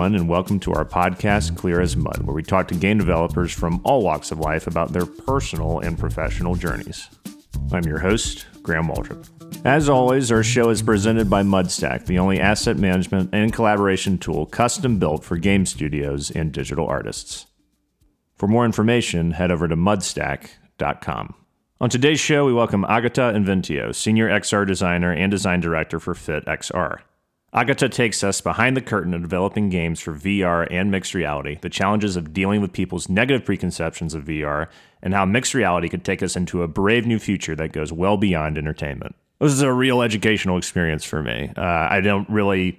everyone, and welcome to our podcast, Clear as Mud, where we talk to game developers from all walks of life about their personal and professional journeys. I'm your host, Graham Waldrop. As always, our show is presented by Mudstack, the only asset management and collaboration tool custom built for game studios and digital artists. For more information, head over to mudstack.com. On today's show, we welcome Agata Inventio, Senior XR Designer and Design Director for FitXR. Agata takes us behind the curtain of developing games for VR and mixed reality, the challenges of dealing with people's negative preconceptions of VR, and how mixed reality could take us into a brave new future that goes well beyond entertainment. This is a real educational experience for me. Uh, I don't really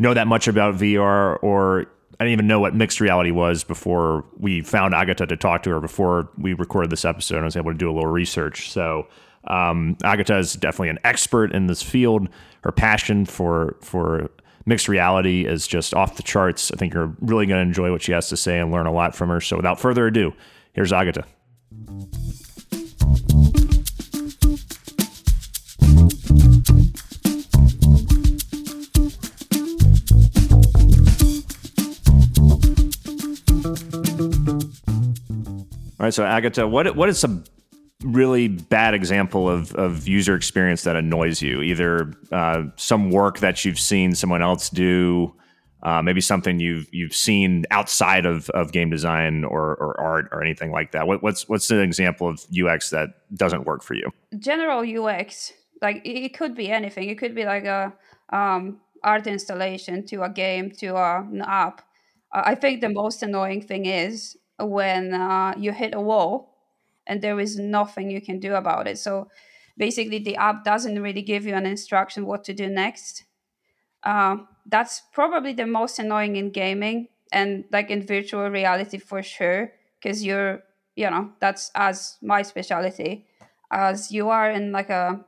know that much about VR, or I didn't even know what mixed reality was before we found Agata to talk to her before we recorded this episode. I was able to do a little research. So, um, Agata is definitely an expert in this field her passion for for mixed reality is just off the charts. I think you're really going to enjoy what she has to say and learn a lot from her. So without further ado, here's Agata. All right, so Agata, what what is some really bad example of, of user experience that annoys you. Either uh, some work that you've seen someone else do uh, maybe something you've you've seen outside of, of game design or, or art or anything like that. What, what's what's an example of ux that doesn't work for you? General ux like it could be anything. It could be like a um, art installation to a game to a, an app. I think the most annoying thing is when uh, you hit a wall and there is nothing you can do about it. So basically, the app doesn't really give you an instruction what to do next. Uh, that's probably the most annoying in gaming and like in virtual reality for sure, because you're, you know, that's as my specialty, as you are in like a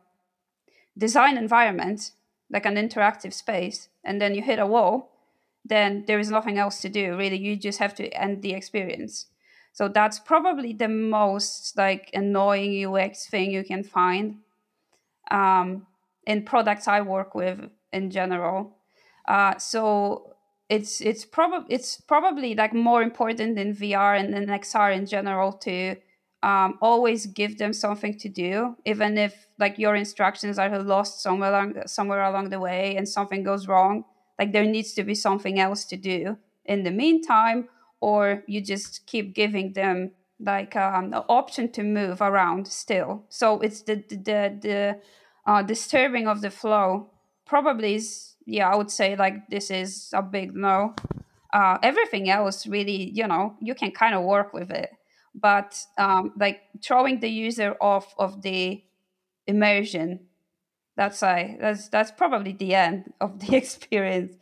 design environment, like an interactive space, and then you hit a wall, then there is nothing else to do. Really, you just have to end the experience. So that's probably the most like annoying UX thing you can find um, in products I work with in general. Uh, so it's it's probably it's probably like more important in VR and in XR in general to um, always give them something to do, even if like your instructions are lost somewhere along somewhere along the way and something goes wrong. Like there needs to be something else to do in the meantime, or you just keep giving them like um, an option to move around still. So it's the the the, the uh, disturbing of the flow probably is yeah I would say like this is a big no. Uh, everything else really you know you can kind of work with it, but um, like throwing the user off of the immersion that's I that's that's probably the end of the experience.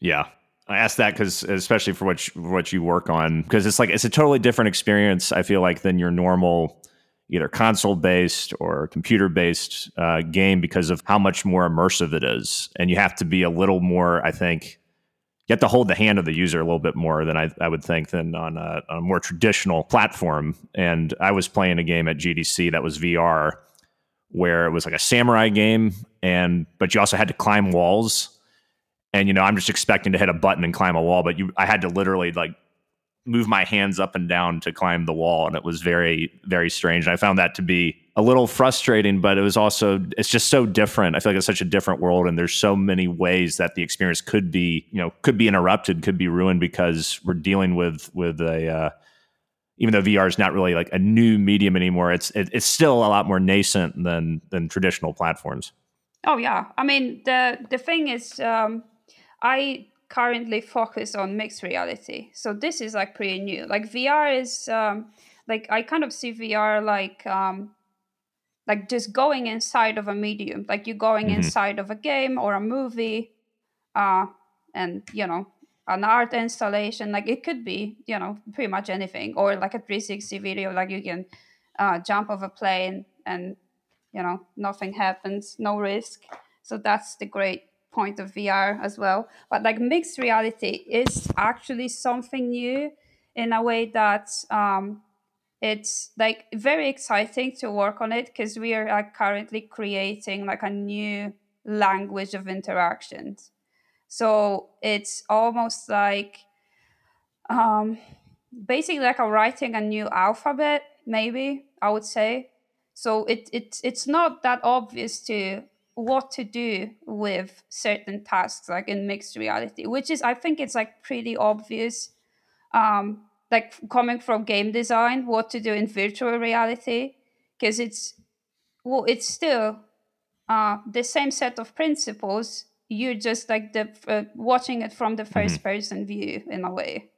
Yeah, I ask that because, especially for what you, what you work on, because it's like it's a totally different experience. I feel like than your normal, either console based or computer based uh, game, because of how much more immersive it is, and you have to be a little more. I think you have to hold the hand of the user a little bit more than I, I would think than on a, on a more traditional platform. And I was playing a game at GDC that was VR, where it was like a samurai game, and but you also had to climb walls and you know i'm just expecting to hit a button and climb a wall but you i had to literally like move my hands up and down to climb the wall and it was very very strange. And i found that to be a little frustrating but it was also it's just so different. I feel like it's such a different world and there's so many ways that the experience could be you know could be interrupted could be ruined because we're dealing with with a uh, even though VR is not really like a new medium anymore, it's it, it's still a lot more nascent than than traditional platforms. Oh yeah, I mean the the thing is, um, I currently focus on mixed reality. So this is like pretty new. Like VR is um, like I kind of see VR like um, like just going inside of a medium. Like you're going mm-hmm. inside of a game or a movie, uh, and you know an art installation. Like it could be you know pretty much anything, or like a 360 video. Like you can uh, jump off a plane and you know nothing happens, no risk. So that's the great point of VR as well. But like mixed reality is actually something new in a way that um, it's like very exciting to work on it because we are like, currently creating like a new language of interactions. So it's almost like um, basically like a writing a new alphabet, maybe I would say. So it, it it's not that obvious to what to do with certain tasks like in mixed reality, which is I think it's like pretty obvious. Um, like coming from game design, what to do in virtual reality, because it's well, it's still uh, the same set of principles. You're just like the uh, watching it from the 1st Mhm. person view in a way,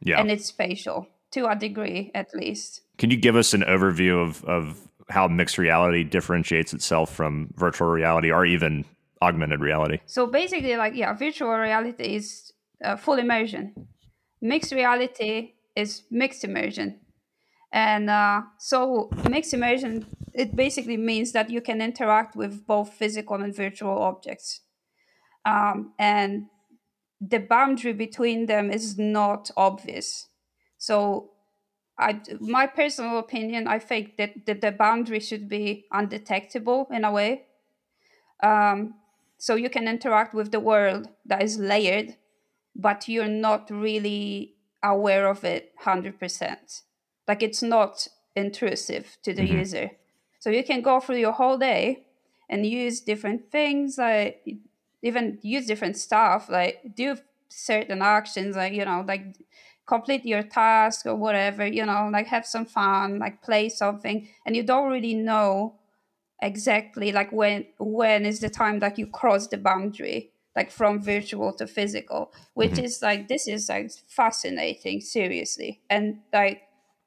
Yeah. and it's spatial to a degree at least. Can you give us an overview of, of how mixed reality differentiates itself from virtual reality or even augmented reality? So basically, like yeah, virtual reality is uh, full immersion. Mixed reality is mixed immersion, and uh, so mixed immersion it basically means that you can interact with both physical and virtual objects, um, and the boundary between them is not obvious. So, I, my personal opinion, I think that, that the boundary should be undetectable in a way. Um, so you can interact with the world that is layered, but you're not really aware of it 100%. Like it's not intrusive to the Mhm. user. So you can go through your whole day and use different things, like even use different stuff, like do certain actions, like, you know, like complete your task or whatever, you know, like have some fun, like play something, and you don't really know exactly like when when is the time that you cross the boundary like from virtual to physical which Mhm. is like this is like fascinating seriously and like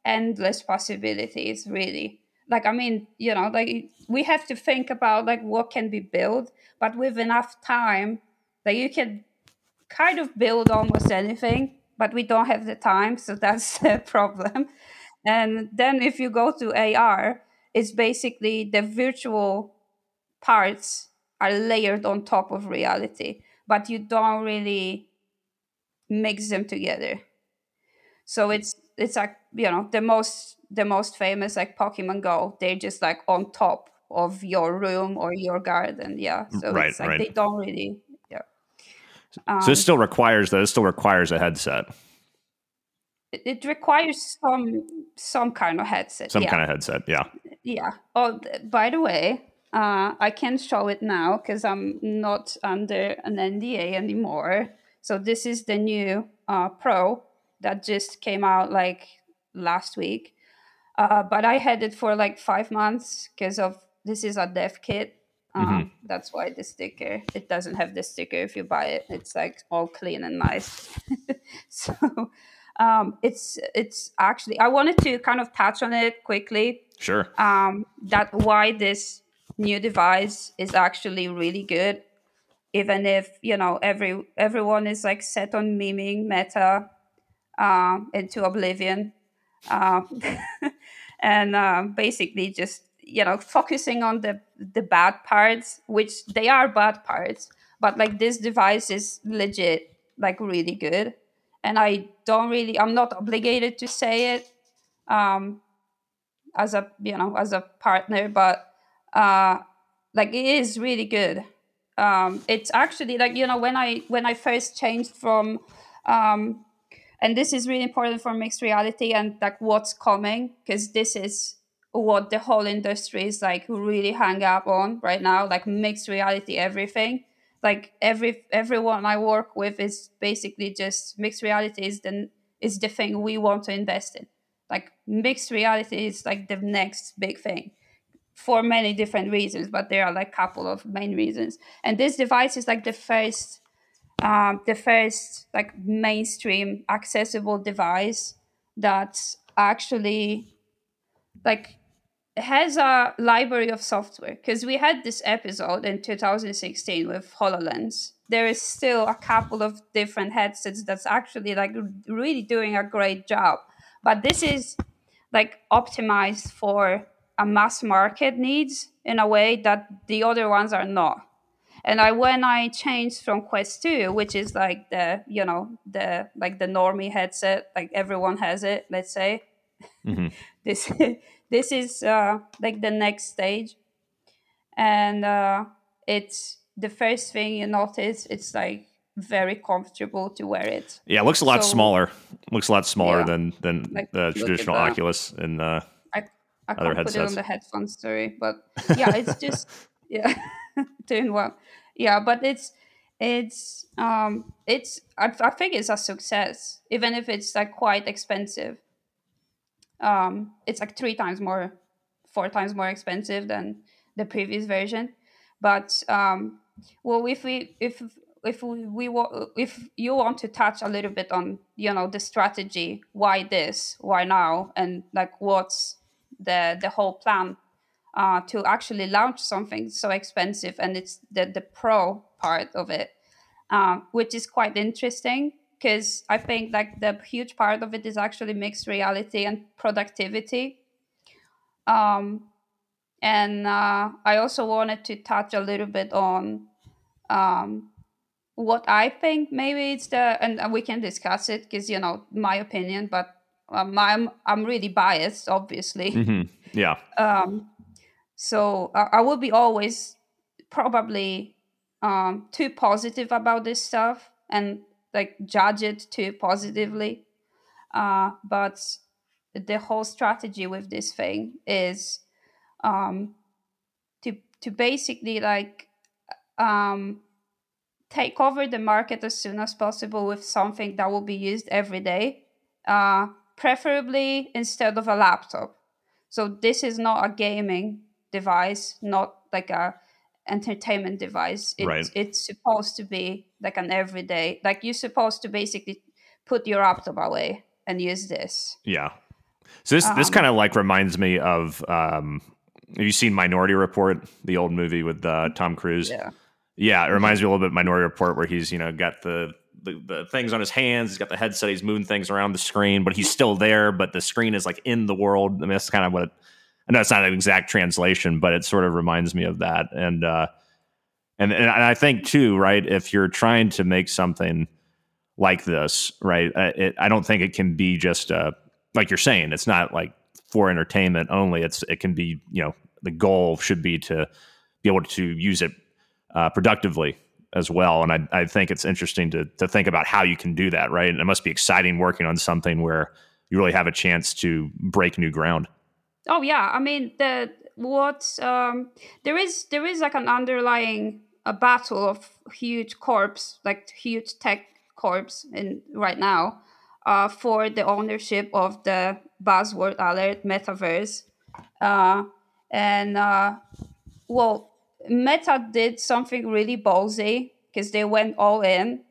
endless possibilities really like i mean you know like we have to think about like what can be built but with enough time that you can kind of build almost anything but we don't have the time so that's the problem. And then if you go to ar it's basically the virtual parts are layered on top of reality but you don't really mix them together. So it's it's like you know the most the most famous like pokemon go they're just like on top of your room or your garden. Yeah so Right, it's like right. they don't really yeah so Um, it still requires that. It still requires a headset, it, it requires some some kind of headset some yeah kind of headset. Yeah. Yeah. Oh, by the way, uh, I can show it now because I'm not under an NDA anymore. So this is the new uh, Pro that just came out like last week. Uh, but I had it for like five months because of this is a dev kit. Uh, Mhm. That's why the sticker. It doesn't have the sticker if you buy it. It's like all clean and nice. so um, it's it's actually I wanted to kind of touch on it quickly Sure. um, that why this new device is actually really good even if you know every everyone is like set on memeing meta um, into oblivion um, and um, basically just you know focusing on the the bad parts which they are bad parts but like this device is legit like really good. And i don't really i'm not obligated to say it um, as a you know as a partner but uh like it is really good. Um it's actually like you know when i when i first changed from um and this is really important for mixed reality and like what's coming because this is what the whole industry is like really hang up on right now like mixed reality everything. Like every everyone i work with is basically just mixed reality is the is the thing we want to invest in. Like mixed reality is like the next big thing for many different reasons but there are like a couple of main reasons. And this device is like the first um, the first like mainstream accessible device that actually like has a library of software because we had this episode in 2016 with hololens. There is still a couple of different headsets that's actually like really doing a great job. But this is like optimized for a mass market needs in a way that the other ones are not. And i when i changed from quest 2 which is like the you know the like the normie headset like everyone has it let's say. Mhm. this this is uh like the next stage and uh it's the first thing you notice it's like very comfortable to wear it. Yeah, it looks a lot so, smaller. Looks a lot smaller yeah, than than like, the traditional Oculus and uh, I, I other can't headsets. put it on the headphone story, but yeah, it's just yeah, doing well. Yeah, but it's it's um it's I, I think it's a success, even if it's like quite expensive. Um, it's like three times more, four times more expensive than the previous version, but um, well, if we if if we, we if you want to touch a little bit on you know the strategy why this why now and like what's the the whole plan uh, to actually launch something so expensive and it's the the pro part of it uh, which is quite interesting because i think like the huge part of it is actually mixed reality and productivity um, and uh, i also wanted to touch a little bit on um, what I think maybe it's the and we can discuss it because you know my opinion, but um, I'm I'm really biased, obviously. Mm-hmm. Yeah. Um, so I, I will be always probably um too positive about this stuff and like judge it too positively. Uh, but the whole strategy with this thing is um to to basically like um take over the market as soon as possible with something that will be used every day, uh, preferably instead of a laptop. So this is not a gaming device, not like a entertainment device. It's, right. it's supposed to be like an everyday, like you're supposed to basically put your laptop away and use this. Yeah. So this um, this kind of like reminds me of um, have you seen Minority Report, the old movie with uh, Tom Cruise? Yeah. Yeah, it reminds me a little bit Minority Report, where he's you know got the, the, the things on his hands, he's got the headset, he's moving things around the screen, but he's still there. But the screen is like in the world. I mean, that's kind of what. I know it's not an exact translation, but it sort of reminds me of that. And uh, and and I think too, right? If you're trying to make something like this, right? Uh, it, I don't think it can be just uh, like you're saying. It's not like for entertainment only. It's it can be you know the goal should be to be able to use it uh, productively as well. And I, I think it's interesting to, to think about how you can do that, right? And it must be exciting working on something where you really have a chance to break new ground. Oh yeah, I mean the what um, there is there is like an underlying a battle of huge corps, like huge tech corps in right now, uh, for the ownership of the buzzword alert metaverse, uh, and uh, well, Meta did something really ballsy because they went all in,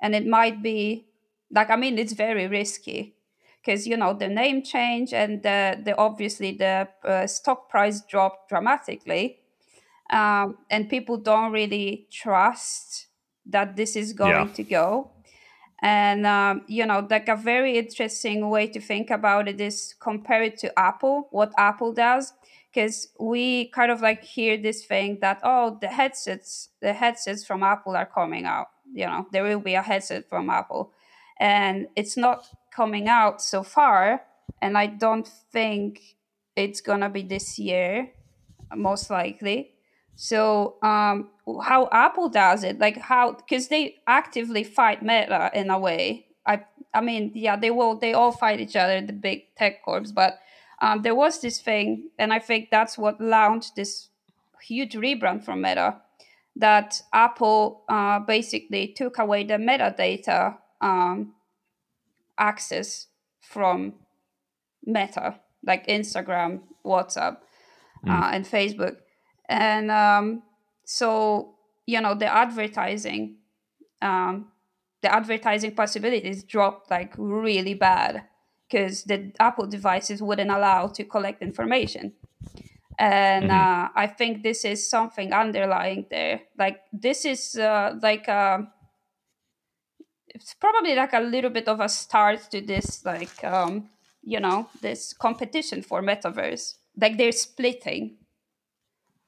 and it might be like I mean it's very risky because you know the name change and the, the obviously the uh, stock price dropped dramatically, um, and people don't really trust that this is going yeah. to go. And um, you know, like a very interesting way to think about it is compare it to Apple, what Apple does because we kind of like hear this thing that oh the headsets the headsets from apple are coming out you know there will be a headset from apple and it's not coming out so far and i don't think it's gonna be this year most likely so um how apple does it like how because they actively fight meta in a way i i mean yeah they will they all fight each other the big tech corps but um, there was this thing, and I think that's what launched this huge rebrand from Meta. That Apple uh, basically took away the metadata um, access from Meta, like Instagram, WhatsApp, mm. uh, and Facebook, and um, so you know the advertising, um, the advertising possibilities dropped like really bad because the Apple devices wouldn't allow to collect information. And mm-hmm. uh, I think this is something underlying there. Like this is uh, like a, uh, it's probably like a little bit of a start to this like um, you know this competition for metaverse. Like they're splitting.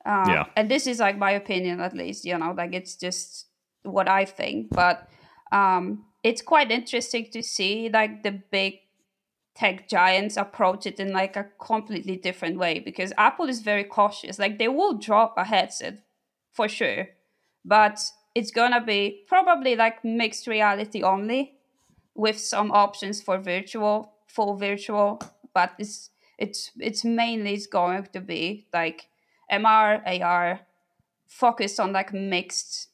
Uh, yeah. And this is like my opinion, at least. You know, like it's just what I think, but um, it's quite interesting to see like the big tech giants approach it in like a completely different way because Apple is very cautious. Like they will drop a headset for sure, but it's gonna be probably like mixed reality only with some options for virtual full virtual but it's it's it's mainly it's going to be like mr ar focused on like mixed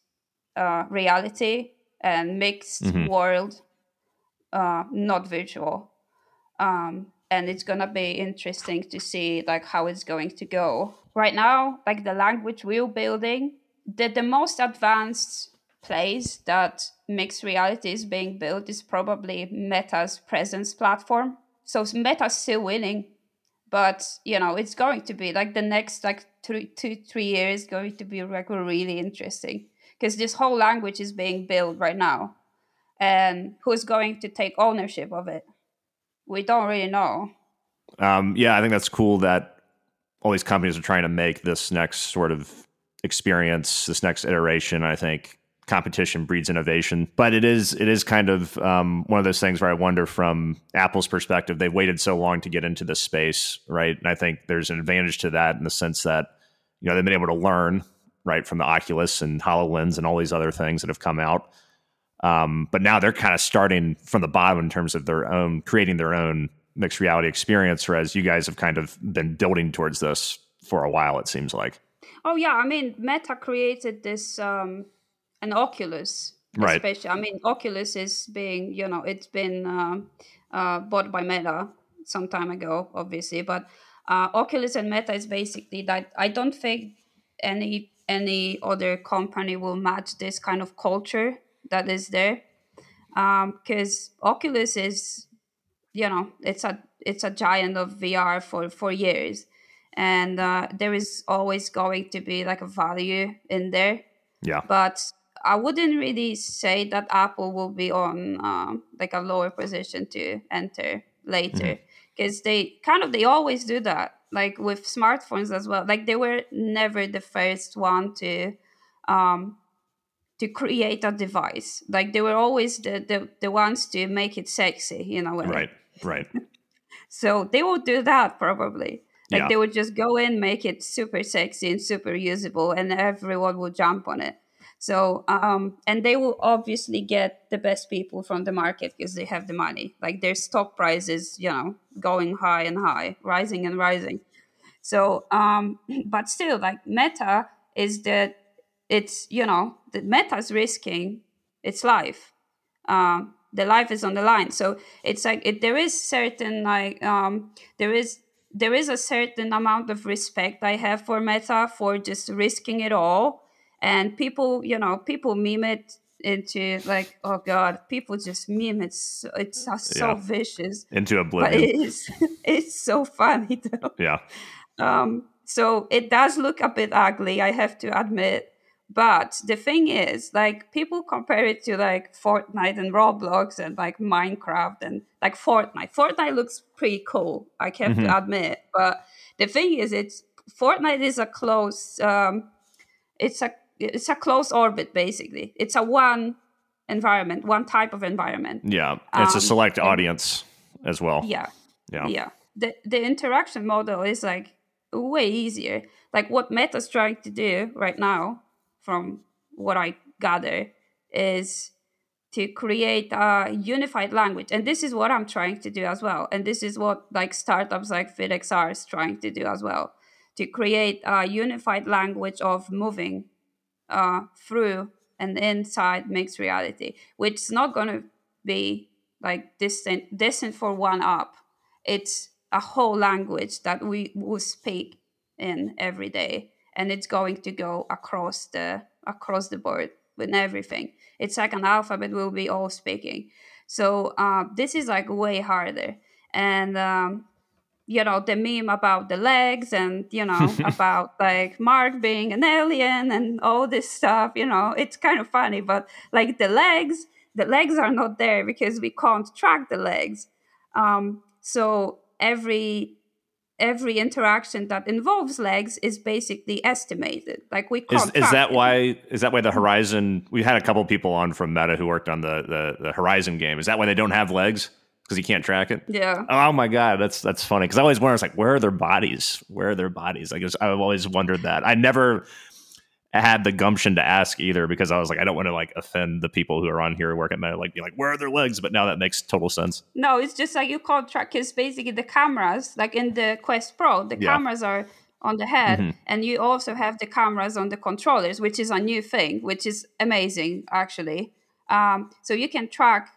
uh, reality and mixed mm-hmm. world uh, not virtual um, and it's gonna be interesting to see like how it's going to go right now like the language we're building the, the most advanced place that mixed reality is being built is probably Meta's presence platform. So Meta's still winning, but you know it's going to be like the next like three two three years going to be like really interesting because this whole language is being built right now, and who's going to take ownership of it? We don't really know. Um, yeah, I think that's cool that all these companies are trying to make this next sort of experience, this next iteration. I think competition breeds innovation. But it is it is kind of um, one of those things where I wonder from Apple's perspective, they've waited so long to get into this space, right? And I think there's an advantage to that in the sense that you know they've been able to learn right from the Oculus and Hololens and all these other things that have come out. Um, but now they're kind of starting from the bottom in terms of their own creating their own mixed reality experience, whereas you guys have kind of been building towards this for a while. It seems like. Oh yeah, I mean, Meta created this um, an Oculus, right. especially. I mean, Oculus is being, you know, it's been uh, uh, bought by Meta some time ago, obviously, but uh, Oculus and Meta is basically that. I don't think any any other company will match this kind of culture that is there, because um, Oculus is, you know, it's a it's a giant of VR for for years and uh, there is always going to be like a value in there. Yeah. But I wouldn't really say that Apple will be on uh, like a lower position to enter later because mm-hmm. they kind of they always do that like with smartphones as well like they were never the first one to um to create a device like they were always the the, the ones to make it sexy you know right right so they will do that probably like yeah. they would just go in make it super sexy and super usable and everyone will jump on it so, um, and they will obviously get the best people from the market because they have the money. Like their stock prices, you know, going high and high, rising and rising. So, um, but still, like Meta is that it's, you know, the Meta's risking its life. Uh, the life is on the line. So it's like it, there is certain like um, there is there is a certain amount of respect I have for Meta for just risking it all. And people you know people meme it into like oh god people just meme it so, it's so yeah. vicious. Into oblivion. but it is it's so funny though. Yeah. Um so it does look a bit ugly i have to admit but the thing is like people compare it to like fortnite and roblox and like minecraft and like fortnite. Fortnite looks pretty cool i have mm-hmm. to admit. But the thing is it's fortnite is a close um it's a it's a closed orbit basically. It's a one environment one type of environment. Yeah it's um, a select audience as well. Yeah. Yeah. Yeah. The the interaction model is like way easier. Like what meta's trying to do right now from what i gather is to create a unified language. And this is what i'm trying to do as well. And this is what like startups like FitXR are trying to do as well to create a unified language of moving uh, through and inside mixed reality, which is not going to be like distant, distant for one up. It's a whole language that we will speak in every day, and it's going to go across the across the board with everything. It's like an alphabet we'll be all speaking. So uh, this is like way harder, and um, you know the meme about the legs and you know about like mark being an alien and all this stuff you know it's kind of funny but like the legs the legs are not there because we can't track the legs um, so every every interaction that involves legs is basically estimated like we can't is, is that why is that why the horizon we had a couple people on from meta who worked on the, the the horizon game is that why they don't have legs because you can't track it. Yeah. Oh my god, that's that's funny because I always wonder, it's like, where are their bodies? Where are their bodies? Like, was, I've always wondered that. I never, had the gumption to ask either because I was like, I don't want to like offend the people who are on here who work at Meta, like be like, where are their legs? But now that makes total sense. No, it's just like you can't track because basically the cameras, like in the Quest Pro, the Yeah. cameras are on the head, Mhm. and you also have the cameras on the controllers, which is a new thing, which is amazing actually. Um, so you can track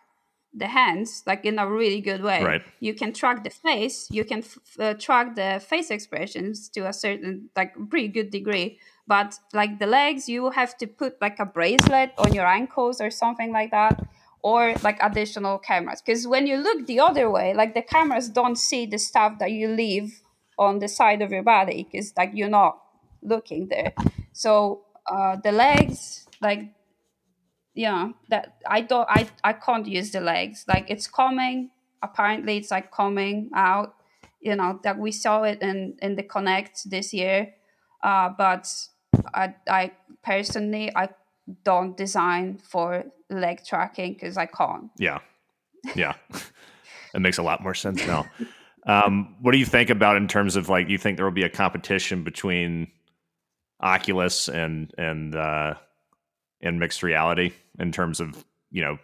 the hands like in a really good way. Right. You can track the face. You can f- uh, track the face expressions to a certain like pretty good degree. But like the legs, you have to put like a bracelet on your ankles or something like that, or like additional cameras. Because when you look the other way, like the cameras don't see the stuff that you leave on the side of your body because like you're not looking there. So uh, the legs, like yeah that i don't i i can't use the legs like it's coming apparently it's like coming out you know that we saw it in in the connect this year uh but i i personally i don't design for leg tracking because i can't Yeah. Yeah. it makes a lot more sense now. Um, what do you think about in terms of like, you think there will be a competition between Oculus and, and, uh, and mixed reality in terms of, you know,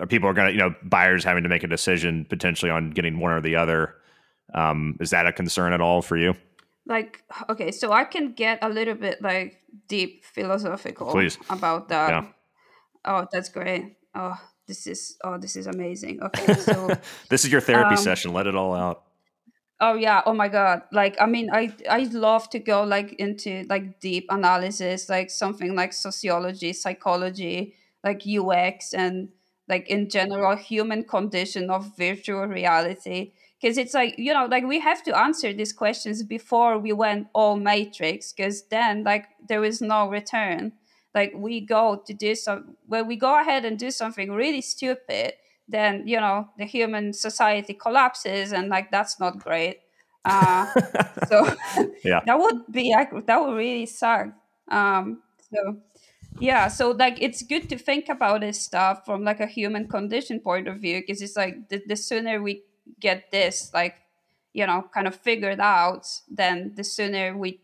are people are going to, you know, buyers having to make a decision potentially on getting one or the other. Um, is that a concern at all for you? Like okay so i can get a little bit like deep philosophical Please. about that Yeah. oh that's great oh this is oh this is amazing okay so this is your therapy Um, session. Let it all out. Oh yeah, oh my god. Like I mean I I love to go like into like deep analysis, like something like sociology, psychology, like UX and like in general human condition of virtual reality because it's like you know like we have to answer these questions before we went all matrix because then like there is no return. Like we go to do some when we go ahead and do something really stupid then you know the human society collapses and like that's not great. Uh, so Yeah. that would be that would really suck. Um so yeah so like it's good to think about this stuff from like a human condition point of view because it's like the, the sooner we get this like you know kind of figured out then the sooner we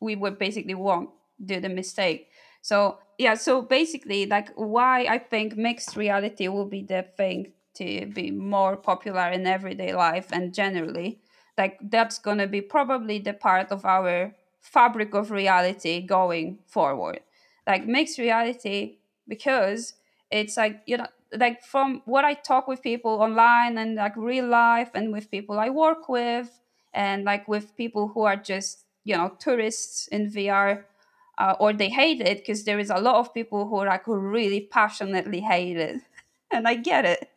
we would basically won't do the mistake. So yeah so basically like why i think mixed reality will be the thing to be more popular in everyday life and generally like that's going to be probably the part of our fabric of reality going forward. Like mixed reality because it's like you know like from what i talk with people online and like real life and with people i work with and like with people who are just you know tourists in vr uh, or they hate it because there is a lot of people who are like who really passionately hate it. And i get it.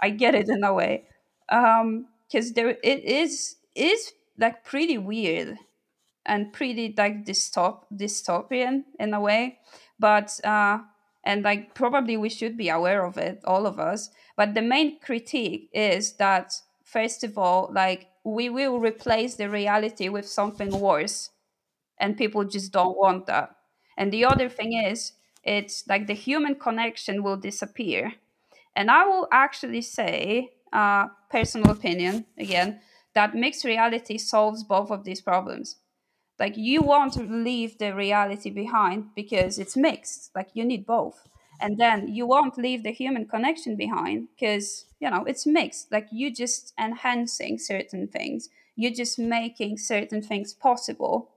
I get it in a way. Um because there it is is like pretty weird and pretty like dystop dystopian in a way. But uh and like probably we should be aware of it all of us. But the main critique is that first of all like we will replace the reality with something worse and people just don't want that. And the other thing is it's like the human connection will disappear. And i will actually say uh personal opinion again that mixed reality solves both of these problems like you want to leave the reality behind because it's mixed. Like you need both. And then you won't leave the human connection behind because you know it's mixed. Like you're just enhancing certain things. You're just making certain things possible.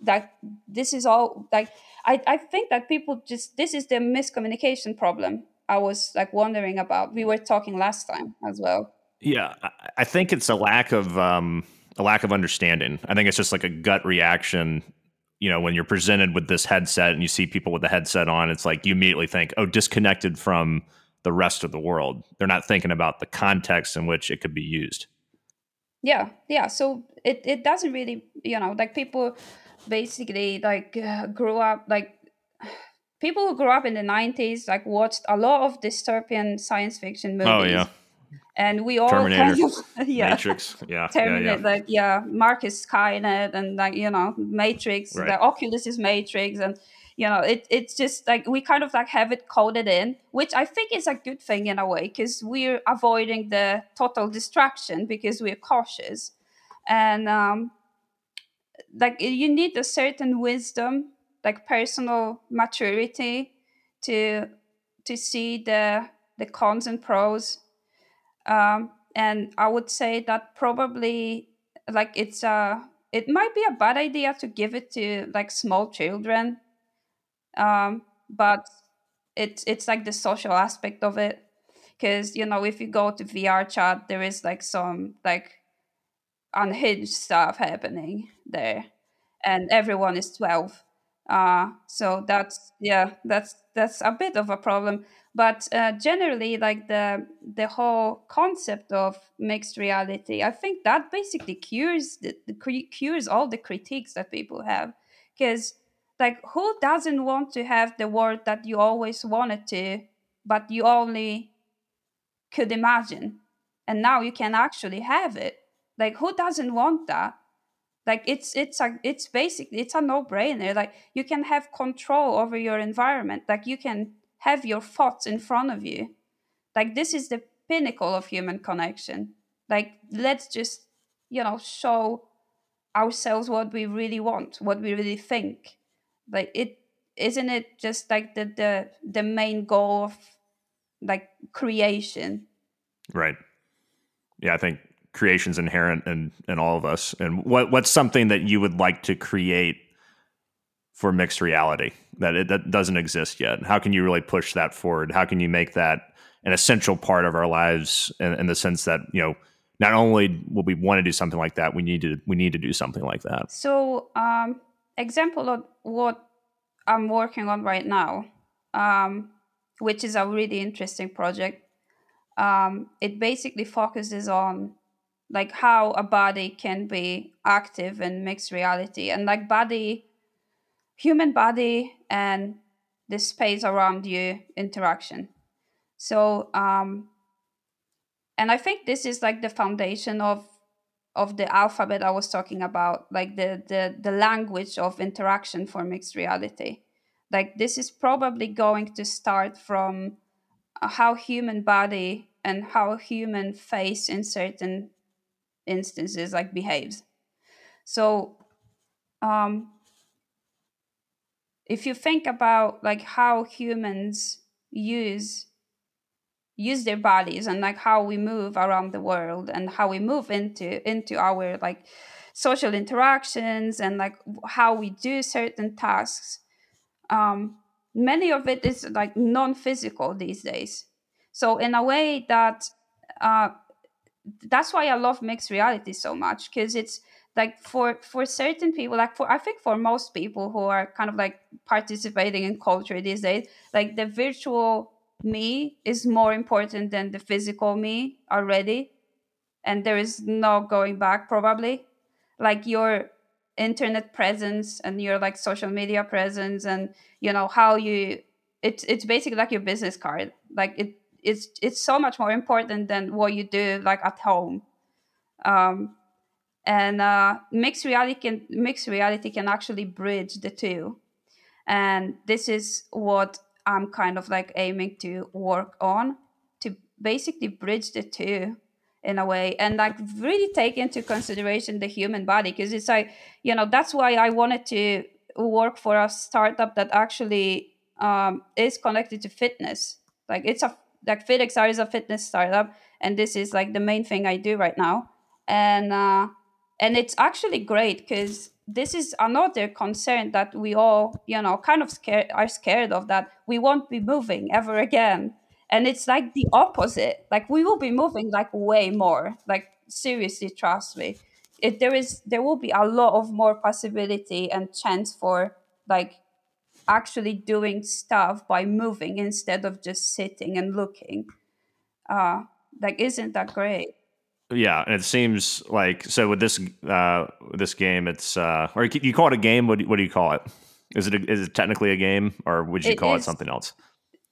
That this is all like I, I think that people just this is the miscommunication problem i was like wondering about. We were talking last time as well. Yeah, I think it's a lack of um, a lack of understanding. I think it's just like a gut reaction. You know, when you're presented with this headset and you see people with the headset on, it's like you immediately think, "Oh, disconnected from the rest of the world." They're not thinking about the context in which it could be used. yeah yeah so it, it doesn't really you know like people basically like uh, grew up like people who grew up in the 90s like watched a lot of dystopian science fiction movies Oh yeah, and we all Terminator, kind of yeah Matrix. Yeah, yeah, Terminator, yeah. like yeah, Marcus Skynet, and like you know, Matrix, Right. the Oculus is Matrix, and you know, it it's just like we kind of like have it coded in, which I think is a good thing in a way because we're avoiding the total distraction because we're cautious, and um, like you need a certain wisdom like personal maturity to to see the the cons and pros um, and i would say that probably like it's a it might be a bad idea to give it to like small children. Um, but it's it's like the social aspect of it. Because you know if you go to vr chat there is like some like unhinged stuff happening there. And everyone is 12 uh, so that's yeah that's that's a bit of a problem but uh, generally like the the whole concept of mixed reality i think that basically cures the, the cures all the critiques that people have. Because like who doesn't want to have the world that you always wanted to but you only could imagine? And now you can actually have it. Like who doesn't want that? Like it's it's a it's basically it's a no-brainer. Like you can have control over your environment. Like you can have your thoughts in front of you. Like this is the pinnacle of human connection. Like let's just you know show ourselves what we really want what we really think. Like it isn't it just like the the the main goal of like creation? Right. Yeah i think creation's inherent in in all of us. And what what's something that you would like to create for mixed reality that it that doesn't exist yet. How can you really push that forward? How can you make that an essential part of our lives in, in the sense that you know not only will we want to do something like that we need to we need to do something like that? So um example of what i'm working on right now um which is a really interesting project um it basically focuses on like how a body can be active in mixed reality. And like body human body and the space around you interaction. So um and i think this is like the foundation of of the alphabet i was talking about like the the the language of interaction for mixed reality. Like this is probably going to start from how human body and how human face in certain instances like behaves. So um if you think about like how humans use use their bodies and like how we move around the world and how we move into into our like social interactions and like how we do certain tasks um many of it is like non-physical these days. So in a way that uh that's why I love mixed reality so much because it's like for for certain people like for i think for most people who are kind of like participating in culture these days like the virtual me is more important than the physical me already. And there is no going back probably. Like your internet presence and your like social media presence and you know how you it's it's basically like your business card. Like it it's it's so much more important than what you do like at home. Um, and uh, mixed reality can mixed reality can actually bridge the two. And this is what i'm kind of like aiming to work on to basically bridge the two in a way and like really take into consideration the human body. Because it's like you know that's why i wanted to work for a startup that actually um, is connected to fitness. Like it's a like FitXR is a fitness startup, and this is like the main thing I do right now, and uh, and it's actually great because this is another concern that we all you know kind of scared are scared of that we won't be moving ever again, and it's like the opposite. Like we will be moving like way more. Like seriously, trust me. It, there is there will be a lot of more possibility and chance for like actually doing stuff by moving instead of just sitting and looking. Uh, like, isn't that great? Yeah, and it seems like so with this uh, this game, it's uh, or you call it a game. What do, what do you call it? Is it a, is it technically a game, or would you it call is, it something else?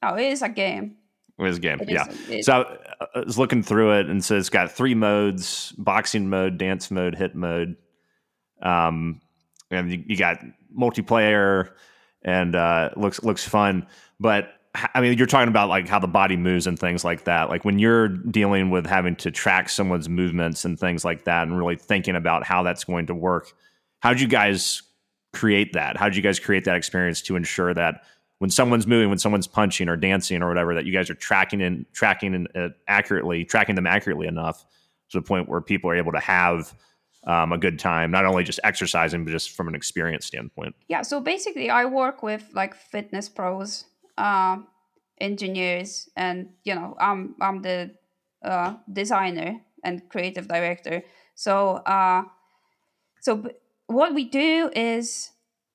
Oh, it is a game. It is a game. It yeah. Is, so I was looking through it, and so it's got three modes: boxing mode, dance mode, HIIT mode. Um, and you, you got multiplayer and uh, looks looks fun. But I mean, you're talking about like how the body moves and things like that. Like when you're dealing with having to track someone's movements and things like that, and really thinking about how that's going to work. How did you guys create that? How did you guys create that experience to ensure that when someone's moving, when someone's punching or dancing or whatever, that you guys are tracking and tracking and uh, accurately, tracking them accurately enough to the point where people are able to have um, a good time, not only just exercising, but just from an experience standpoint. Yeah. So basically, I work with like fitness pros, uh, engineers, and you know, I'm I'm the uh, designer and creative director. So uh, so b- what we do is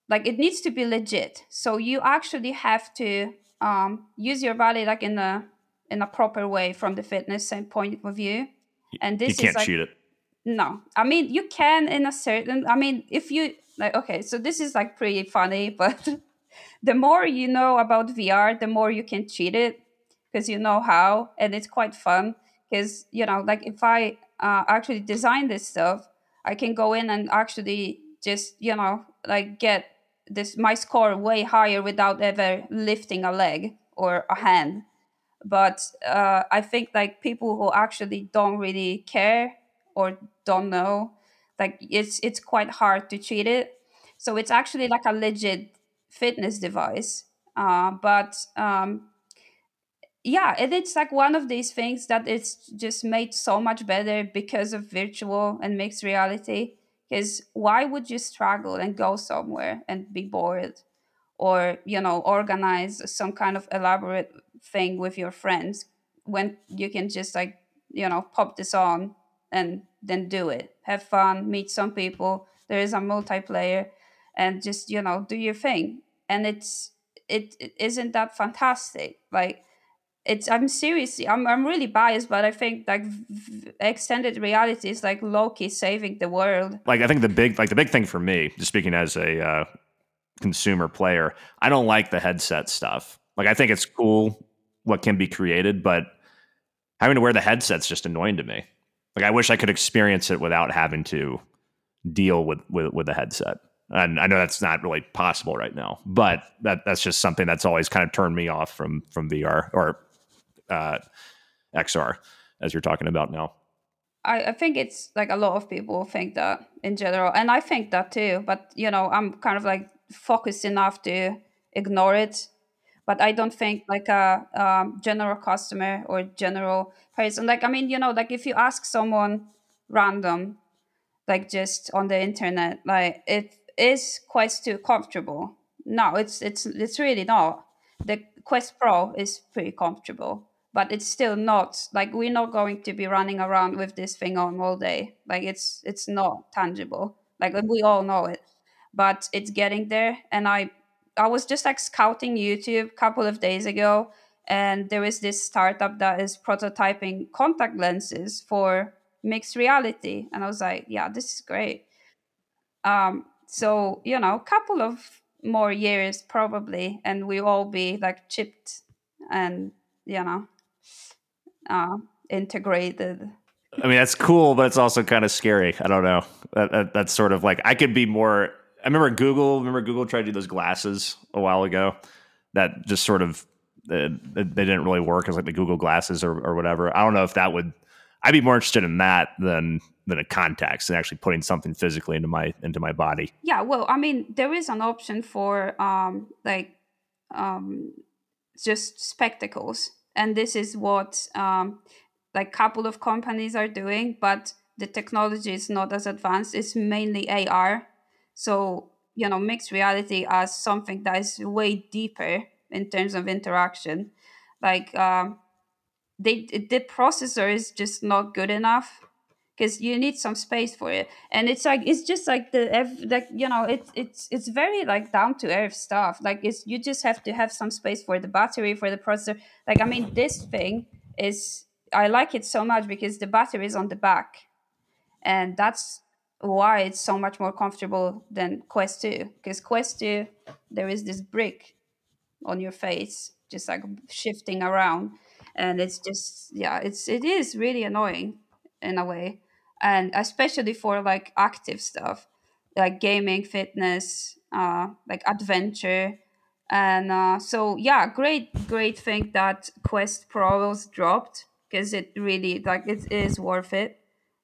like it needs to be legit. So you actually have to um, use your body like in a in a proper way from the fitness point of view. And this you can't is like, cheat it. No, I mean you can in a certain. I mean if you like, okay, so this is like pretty funny, but the more you know about VR, the more you can cheat it because you know how, and it's quite fun. Because you know, like if I uh, actually design this stuff, I can go in and actually just you know like get this my score way higher without ever lifting a leg or a hand but uh, i think like people who actually don't really care or don't know like it's it's quite hard to cheat it so it's actually like a legit fitness device uh, but um, yeah and it's like one of these things that it's just made so much better because of virtual and mixed reality because why would you struggle and go somewhere and be bored or you know organize some kind of elaborate thing with your friends when you can just like you know pop this on and then do it? Have fun meet some people. There is a multiplayer and just you know do your thing. And it's it, it isn't that fantastic. Like it's i'm seriously i'm, I'm really biased but i think like v- extended reality is like loki saving the world. Like i think the big like the big thing for me just speaking as a uh, consumer player i don't like the headset stuff. Like i think it's cool what can be created but having to wear the headset's just annoying to me. Like i wish i could experience it without having to deal with with, with the headset and I know that's not really possible right now, but that that's just something that's always kind of turned me off from from VR or uh, XR as you're talking about now. I, I think it's like a lot of people think that in general, and I think that too. But you know, I'm kind of like focused enough to ignore it. But I don't think like a um, general customer or general person. Like I mean, you know, like if you ask someone random, like just on the internet, like it is Quest 2 comfortable? No, it's it's it's really not. The Quest Pro is pretty comfortable but it's still not like we're not going to be running around with this thing on all day. Like it's it's not tangible. Like we all know it. But it's getting there and i i was just like scouting youtube a couple of days ago and there is this startup that is prototyping contact lenses for mixed reality. And i was like yeah this is great. Um so you know a couple of more years probably and we all be like chipped and you know uh, integrated. I mean, that's cool, but it's also kind of scary. I don't know. That, that, that's sort of like I could be more. I remember Google. Remember Google tried to do those glasses a while ago. That just sort of uh, they didn't really work as like the Google glasses or, or whatever. I don't know if that would. I'd be more interested in that than than a contacts and actually putting something physically into my into my body. Yeah, well, I mean, there is an option for um like um just spectacles and this is what um, like a couple of companies are doing but the technology is not as advanced. It's mainly ar so you know mixed reality as something that is way deeper in terms of interaction. Like um, they the processor is just not good enough because you need some space for it. And it's like it's just like the like you know it's it's it's very like down to earth stuff. Like it's you just have to have some space for the battery for the processor. Like i mean this thing is i like it so much because the battery is on the back. And that's why it's so much more comfortable than quest 2 because quest 2 there is this brick on your face just like shifting around. And it's just yeah it's it is really annoying in a way and especially for like active stuff like gaming fitness uh like adventure and uh so yeah great great thing that quest pro was dropped because it really like it is worth it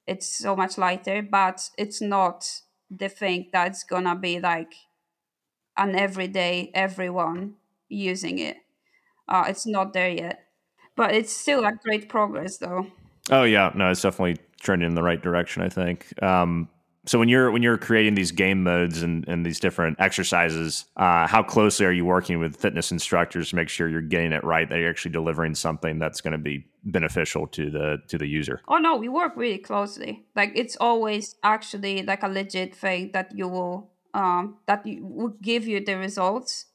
it's so much lighter but it's not the thing that's gonna be like an everyday everyone using it. Uh, it's not there yet, but it's still a great progress though. Oh yeah, no, it's definitely trending in the right direction. I think. Um, so when you're when you're creating these game modes and, and these different exercises, uh, how closely are you working with fitness instructors to make sure you're getting it right? That you're actually delivering something that's going to be beneficial to the to the user. Oh no, we work really closely. Like it's always actually like a legit thing that you will um, that you, will give you the results.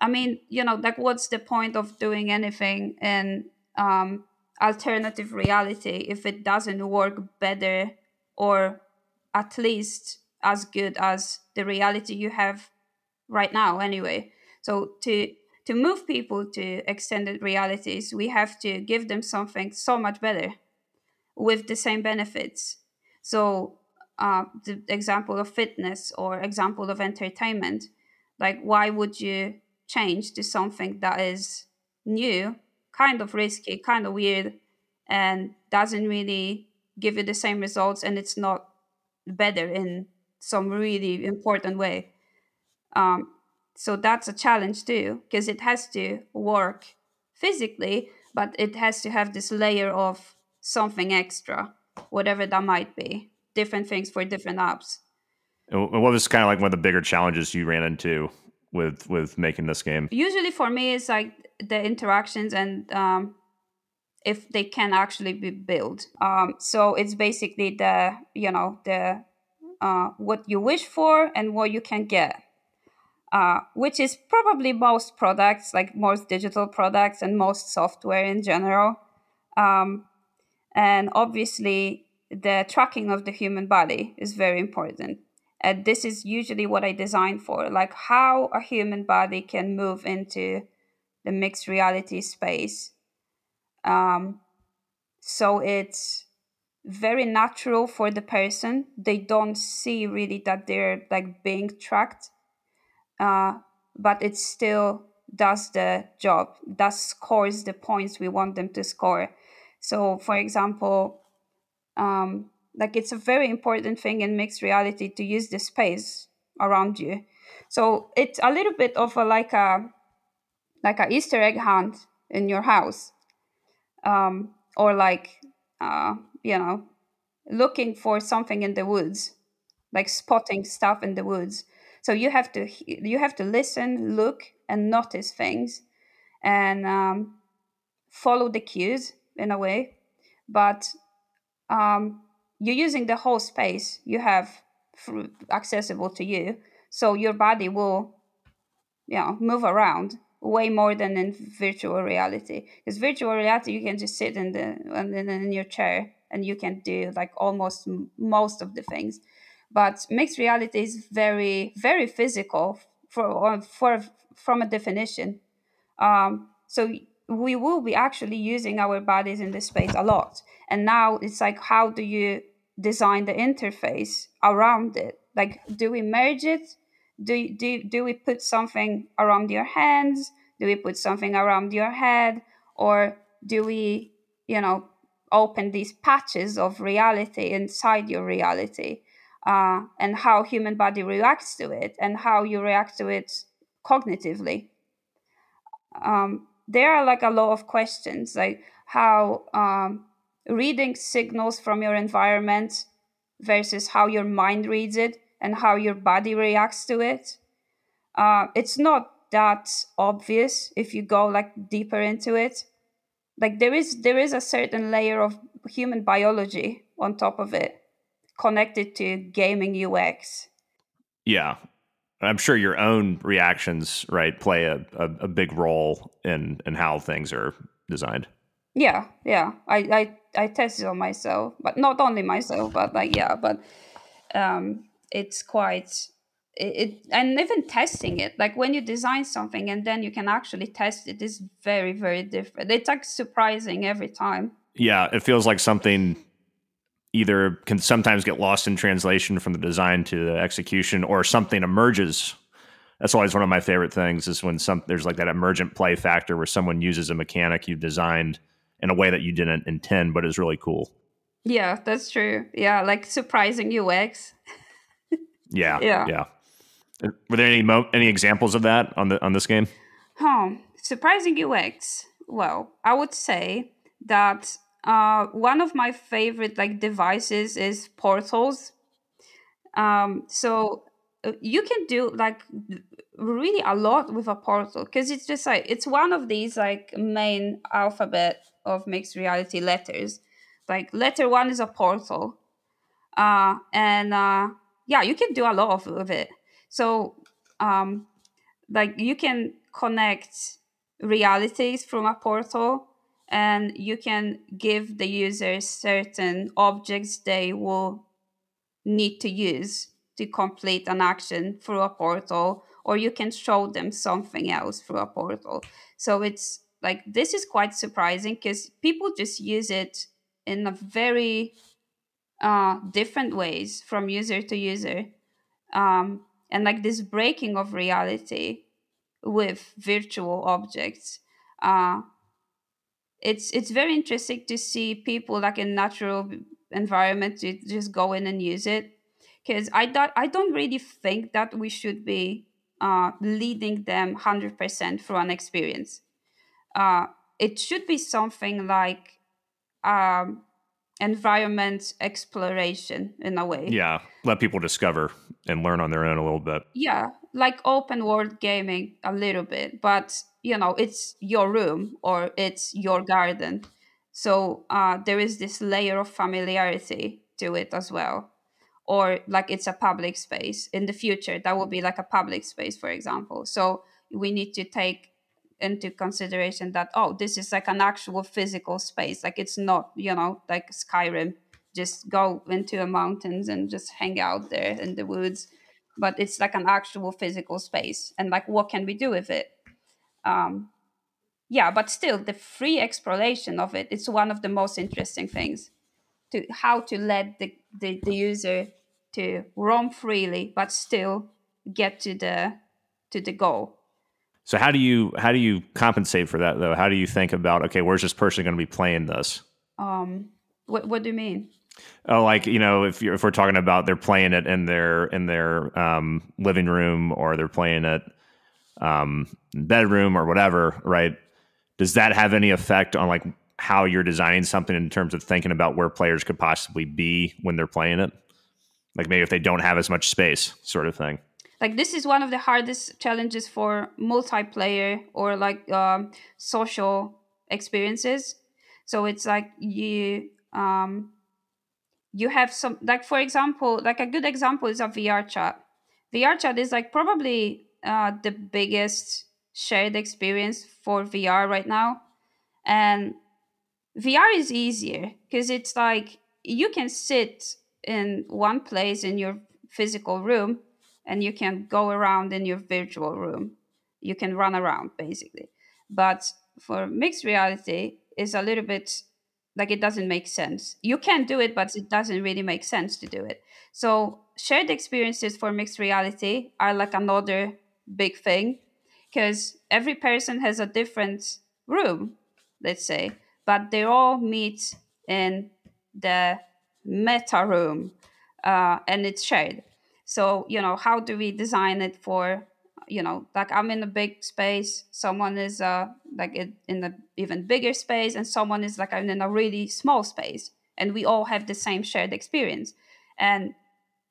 I mean, you know, like what's the point of doing anything and um, alternative reality if it doesn't work better or at least as good as the reality you have right now anyway. So to to move people to extended realities we have to give them something so much better with the same benefits. So uh, the example of fitness or example of entertainment like why would you change to something that is new kind of risky kind of weird and doesn't really give you the same results and it's not better in some really important way. Um, so that's a challenge too, because it has to work physically, but it has to have this layer of something extra, whatever that might be. Different things for different apps. what was kind of like one of the bigger challenges you ran into with with making this game? Usually for me, it's like the interactions and um, if they can actually be built. Um, so it's basically the you know the uh, what you wish for and what you can get, uh, which is probably most products, like most digital products and most software in general. Um, and obviously, the tracking of the human body is very important. And this is usually what I design for, like how a human body can move into the mixed reality space um, so it's very natural for the person. They don't see really that they're like being tracked, uh, but it still does the job. That scores the points we want them to score. So, for example, um, like it's a very important thing in mixed reality to use the space around you. So it's a little bit of a like a like a Easter egg hunt in your house um, or like uh, you know looking for something in the woods like spotting stuff in the woods. So you have to you have to listen look and notice things and um, follow the cues in a way. But um, you're using the whole space you have accessible to you so your body will you know move around way more than in virtual reality. Because virtual reality you can just sit in the in, your chair and you can do like almost most of the things. But mixed reality is very very physical for for from a definition. Um, so we will be actually using our bodies in this space a lot. And now it's like how do you design the interface around it? Like do we merge it do, do, do we put something around your hands? Do we put something around your head? Or do we you know open these patches of reality inside your reality uh, and how human body reacts to it and how you react to it cognitively? Um, there are like a lot of questions like how um, reading signals from your environment versus how your mind reads it and how your body reacts to it. Uh, it's not that obvious if you go like deeper into it. Like there is there is a certain layer of human biology on top of it, connected to gaming UX. Yeah, I'm sure your own reactions, right, play a, a, a, big role in in how things are designed. Yeah, yeah. I, I I test it on myself, but not only myself, but like yeah, but um it's quite it, and even testing it like when you design something and then you can actually test it is very very different. It's like surprising every time. Yeah it feels like something either can sometimes get lost in translation from the design to the execution or something emerges. That's always one of my favorite things is when some there's like that emergent play factor where someone uses a mechanic you've designed in a way that you didn't intend but is really cool. Yeah that's true. Yeah like surprising ux yeah. Yeah. Yeah. Were there any mo- any examples of that on the on this game? Huh. Surprising UX. Well, I would say that uh, one of my favorite like devices is portals. Um, so uh, you can do like really a lot with a portal because it's just like it's one of these like main alphabet of mixed reality letters. Like letter one is a portal, uh, and uh, yeah, you can do a lot of, of it. So um, like you can connect realities from a portal and you can give the users certain objects they will need to use to complete an action through a portal or you can show them something else through a portal so it's like this is quite surprising because people just use it in a very uh, different ways from user to user um, and like this breaking of reality with virtual objects uh, it's it's very interesting to see people like in natural environment to just go in and use it because I don't I don't really think that we should be uh, leading them hundred percent through an experience. Uh, it should be something like um, environment exploration in a way. Yeah, let people discover and learn on their own a little bit. Yeah, like open world gaming a little bit, but you know, it's your room or it's your garden. So uh, there is this layer of familiarity to it as well. Or like it's a public space. In the future, that will be like a public space, for example. So we need to take into consideration that oh this is like an actual physical space. Like it's not you know like skyrim. Just go into the mountains and just hang out there in the woods. But it's like an actual physical space. And like what can we do with it? Um yeah but still the free exploration of it it's one of the most interesting things. To how to let the, the, the user to roam freely but still get to the to the goal so how do you how do you compensate for that though? How do you think about okay, where's this person going to be playing this? Um, what what do you mean? Oh, like you know, if you're if we're talking about they're playing it in their in their um, living room or they're playing it um, bedroom or whatever, right? Does that have any effect on like how you're designing something in terms of thinking about where players could possibly be when they're playing it? Like maybe if they don't have as much space, sort of thing like this is one of the hardest challenges for multiplayer or like um, social experiences. So it's like you um you have some like for example like a good example is a vr chat. Vr chat is like probably uh, the biggest shared experience for vr right now. And vr is easier because it's like you can sit in one place in your physical room and you can go around in your virtual room. You can run around basically. But for mixed reality, is a little bit like it doesn't make sense. You can do it, but it doesn't really make sense to do it. So shared experiences for mixed reality are like another big thing because every person has a different room, let's say, but they all meet in the meta room uh, and it's shared. So, you know, how do we design it for, you know, like I'm in a big space, someone is uh, like in an even bigger space, and someone is like in a really small space, and we all have the same shared experience. And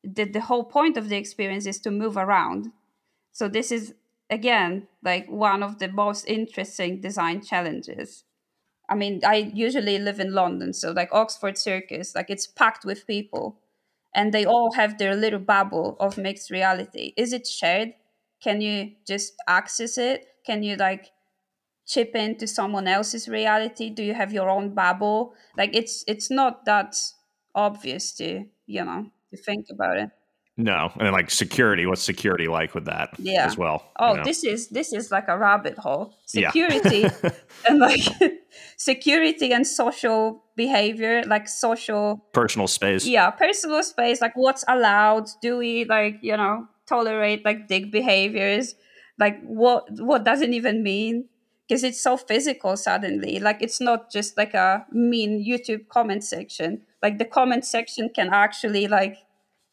the, the whole point of the experience is to move around. So, this is again like one of the most interesting design challenges. I mean, I usually live in London, so like Oxford Circus, like it's packed with people and they all have their little bubble of mixed reality. Is it shared? Can you just access it? Can you like chip into someone else's reality? Do you have your own bubble? Like it's it's not that obvious to you know to think about it. No and like security what's security like with that yeah. as well oh you know? this is this is like a rabbit hole. Security yeah. and like security and social behavior like social personal space. Yeah personal space like what's allowed do we like you know tolerate like dick behaviors? Like what what does it even mean? Because it's so physical suddenly like it's not just like a mean youtube comment section. Like the comment section can actually like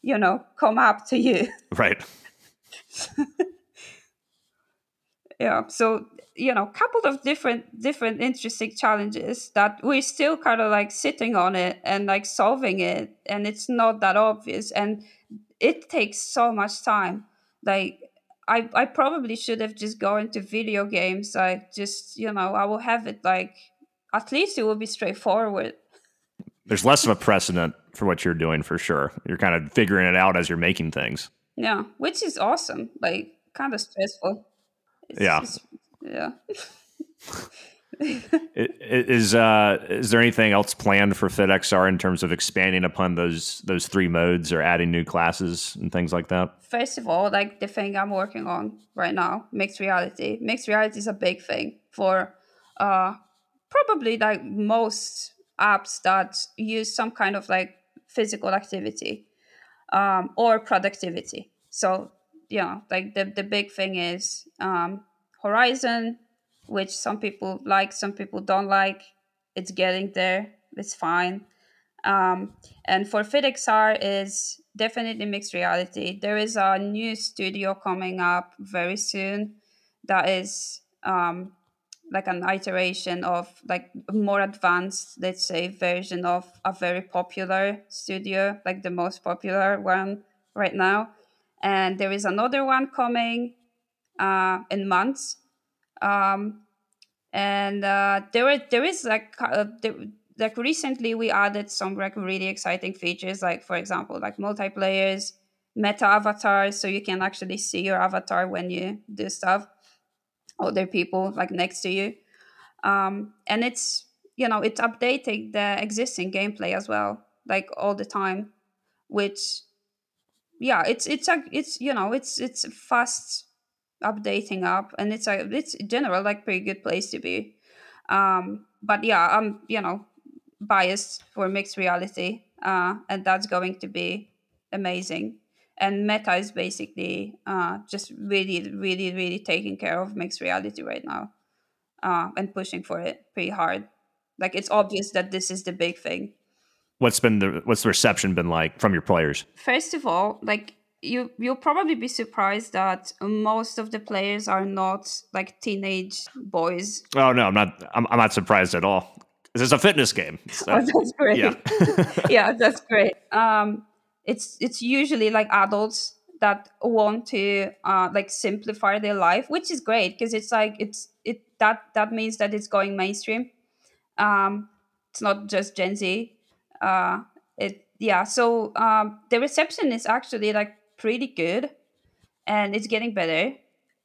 you know come up to you. Right. Yeah so you know a couple of different different interesting challenges that we're still kind of like sitting on it and like solving it and it's not that obvious and it takes so much time like i i probably should have just gone to video games like just you know i will have it like at least it will be straightforward There's less of a precedent for what you're doing for sure. You're kind of figuring it out as you're making things. yeah which is awesome like kind of stressful it's Yeah. just- yeah Is uh is there anything else planned for FitXR in terms of expanding upon those those three modes or adding new classes and things like that? first of all, like the thing I'm working on right now, mixed reality. Mixed reality is a big thing for uh probably like most apps that use some kind of like physical activity um or productivity. So, know, like the the big thing is um Horizon, which some people like, some people don't like. It's getting there. It's fine um, and for FitXR is definitely mixed reality. There is a new studio coming up very soon that is um, like an iteration of like more advanced, let's say, version of a very popular studio, like the most popular one right now. And there is another one coming uh, in months. Um, and uh, there there is like uh, there, like recently we added some like really exciting features like for example like multiplayers meta avatars so you can actually see your avatar when you do stuff other people like next to you um, and it's you know it's updating the existing gameplay as well like all the time which yeah it's it's a it's you know it's it's fast updating up and it's a it's in general like pretty good place to be. Um but yeah i'm you know biased for mixed reality uh and that's going to be amazing. And meta is basically uh just really really really taking care of mixed reality right now uh and pushing for it pretty hard. Like it's obvious that this is the big thing. What's been the what's the reception been like from your players? First of all, like you you'll probably be surprised that most of the players are not like teenage boys. Oh no, I'm not. I'm, I'm not surprised at all. This is a fitness game. so- Oh, that's great. yeah. yeah, that's great. Um, it's it's usually like adults that want to uh like simplify their life, which is great because it's like it's it that that means that it's going mainstream. Um, it's not just Gen Z. Uh, it yeah. So um, the reception is actually like pretty good, and it's getting better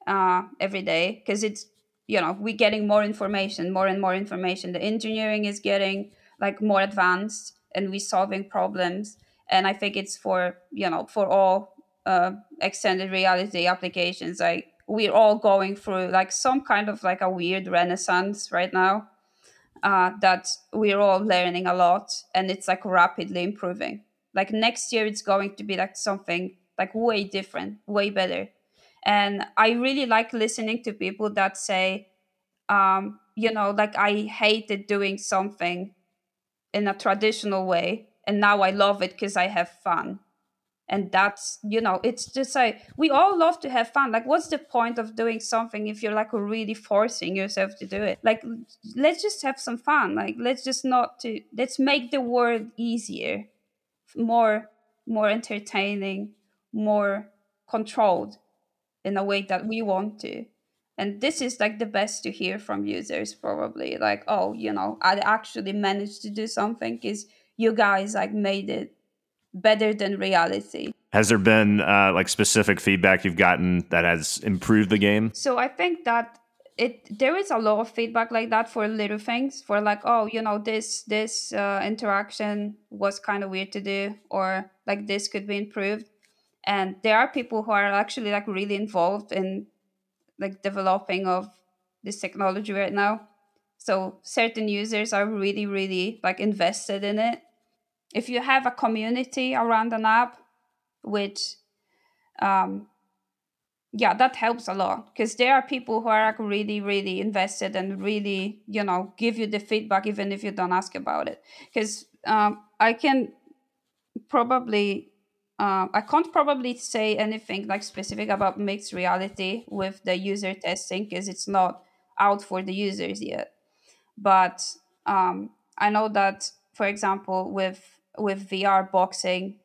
uh every day because it's you know we're getting more information, more and more information. The engineering is getting like more advanced, and we're solving problems. And I think it's for you know for all uh, extended reality applications. Like we're all going through like some kind of like a weird renaissance right now uh, that we're all learning a lot and it's like rapidly improving like next year it's going to be like something like way different way better. And i really like listening to people that say um, you know like i hated doing something in a traditional way and now i love it because i have fun. And that's you know it's just like we all love to have fun. Like what's the point of doing something if you're like really forcing yourself to do it? Like let's just have some fun. Like let's just not to let's make the world easier more more entertaining more controlled in a way that we want to. And this is like the best to hear from users probably. Like oh you know i actually managed to do something because you guys like made it better than reality. Has there been uh, like specific feedback you've gotten that has improved the game? so i think that it there is a lot of feedback like that for little things for like oh you know this this uh, interaction was kind of weird to do or like this could be improved and there are people who are actually like really involved in like developing of this technology right now. So certain users are really really like invested in it. If you have a community around an app which um yeah that helps a lot because there are people who are like really really invested and really you know give you the feedback even if you don't ask about it. Because um, i can probably uh, I can't probably say anything like specific about mixed reality with the user testing because it's not out for the users yet. But um, I know that, for example, with with VR boxing,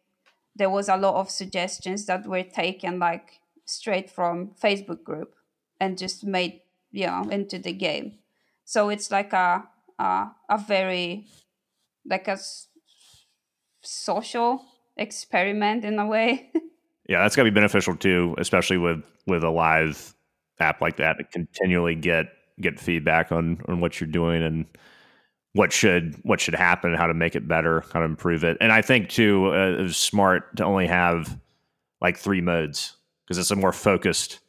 there was a lot of suggestions that were taken like straight from Facebook group and just made you know into the game. So it's like a a, a very like a s- social experiment in a way. Yeah, that's got to be beneficial too, especially with with a live app like that to continually get get feedback on on what you're doing and what should what should happen, how to make it better, how to improve it. And I think too, uh, it's smart to only have like three modes because it's a more focused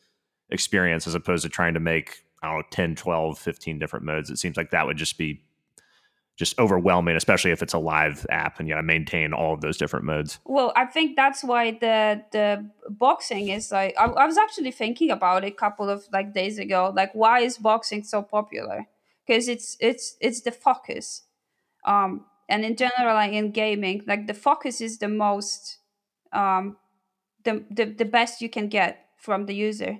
experience as opposed to trying to make I don't know 10, 12, 15 different modes. It seems like that would just be just overwhelming, especially if it's a live app and you got to maintain all of those different modes. Well, I think that's why the the boxing is like I, I was actually thinking about it a couple of like days ago. Like, why is boxing so popular? Because it's it's it's the focus, um, and in general, like in gaming, like the focus is the most um, the, the the best you can get from the user,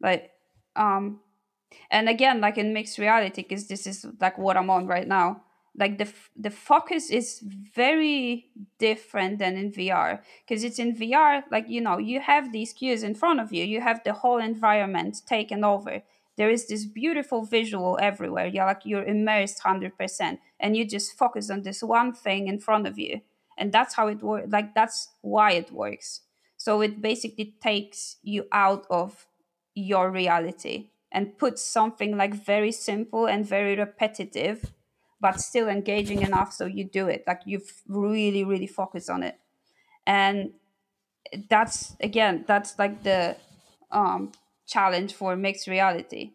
like um, and again, like in mixed reality, because this is like what I'm on right now like the the focus is very different than in VR because it's in VR like you know you have these cues in front of you you have the whole environment taken over. There is this beautiful visual everywhere you're like you're immersed 100% and you just focus on this one thing in front of you and that's how it works like that's why it works. So it basically takes you out of your reality and puts something like very simple and very repetitive but still engaging enough so you do it. Like you've really really focused on it. And that's again that's like the um challenge for mixed reality.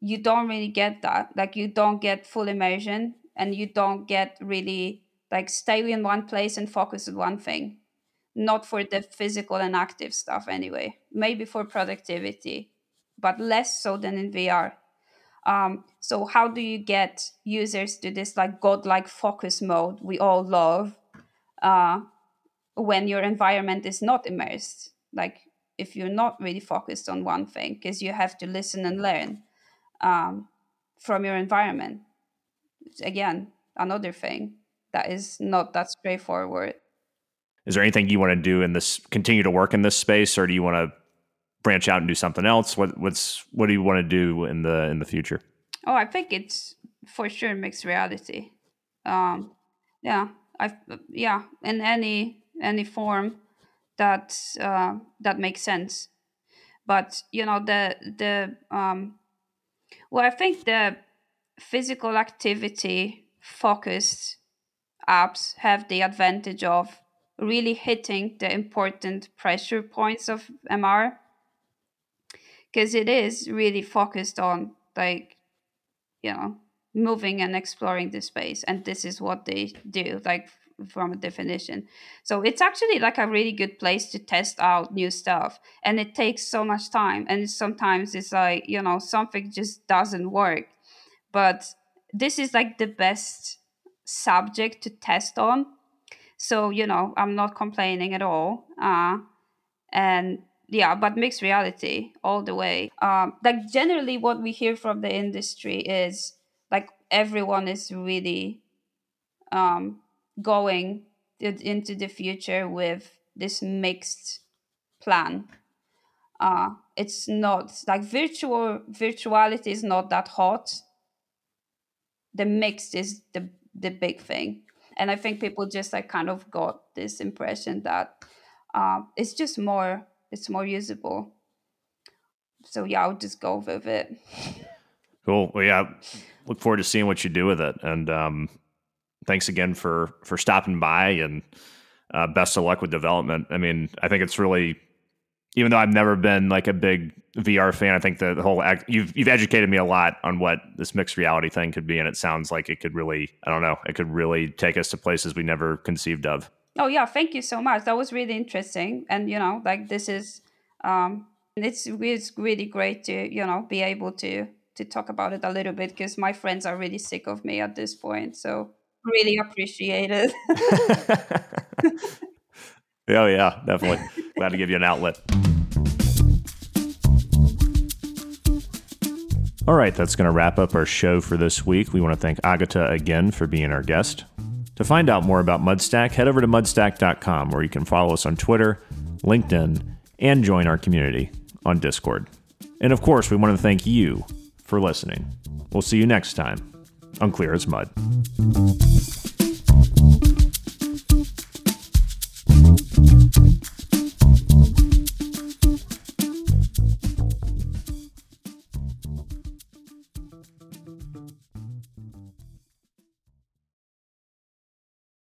You don't really get that. Like you don't get full immersion and you don't get really like stay in one place and focus on one thing. Not for the physical and active stuff anyway. Maybe for productivity but less so than in vr um, so how do you get users to this like godlike focus mode we all love uh, when your environment is not immersed? Like if you're not really focused on one thing, because you have to listen and learn um, from your environment. Again, another thing that is not that straightforward. Is there anything you want to do in this? Continue to work in this space, or do you want to branch out and do something else? What what's what do you want to do in the in the future? Oh, I think it's for sure mixed reality. Um, yeah, I yeah, in any any form that uh, that makes sense. But you know the the um, well, I think the physical activity focused apps have the advantage of really hitting the important pressure points of MR because it is really focused on like you know moving and exploring the space and this is what they do like from a definition. So it's actually like a really good place to test out new stuff and it takes so much time and sometimes it's like you know something just doesn't work. But this is like the best subject to test on. So you know i'm not complaining at all uh, and yeah but mixed reality all the way. Um like generally what we hear from the industry is like everyone is really um going i- into the future with this mixed plan. Uh it's not like virtual virtuality is not that hot. The mixed is the the big thing. And i think people just like kind of got this impression that uh, it's just more it's more usable so yeah i'll just go with it Cool. Well, yeah. Look forward to seeing what you do with it, and um, thanks again for for stopping by, and uh, best of luck with development. I mean, I think it's really, even though I've never been like a big VR fan, I think the, the whole act, you've you've educated me a lot on what this mixed reality thing could be, and it sounds like it could really, I don't know, it could really take us to places we never conceived of. Oh yeah thank you so much that was really interesting and you know like this is um it's, it's really great to you know be able to to talk about it a little bit because my friends are really sick of me at this point so really appreciate it Oh, yeah, definitely. Glad to give you an outlet. All right, that's going to wrap up our show for this week. We want to thank Agata again for being our guest. To find out more about Mudstack, head over to mudstack.com where you can follow us on Twitter, LinkedIn, and join our community on Discord. And of course, we want to thank you for listening. We'll see you next time on Clear as Mud.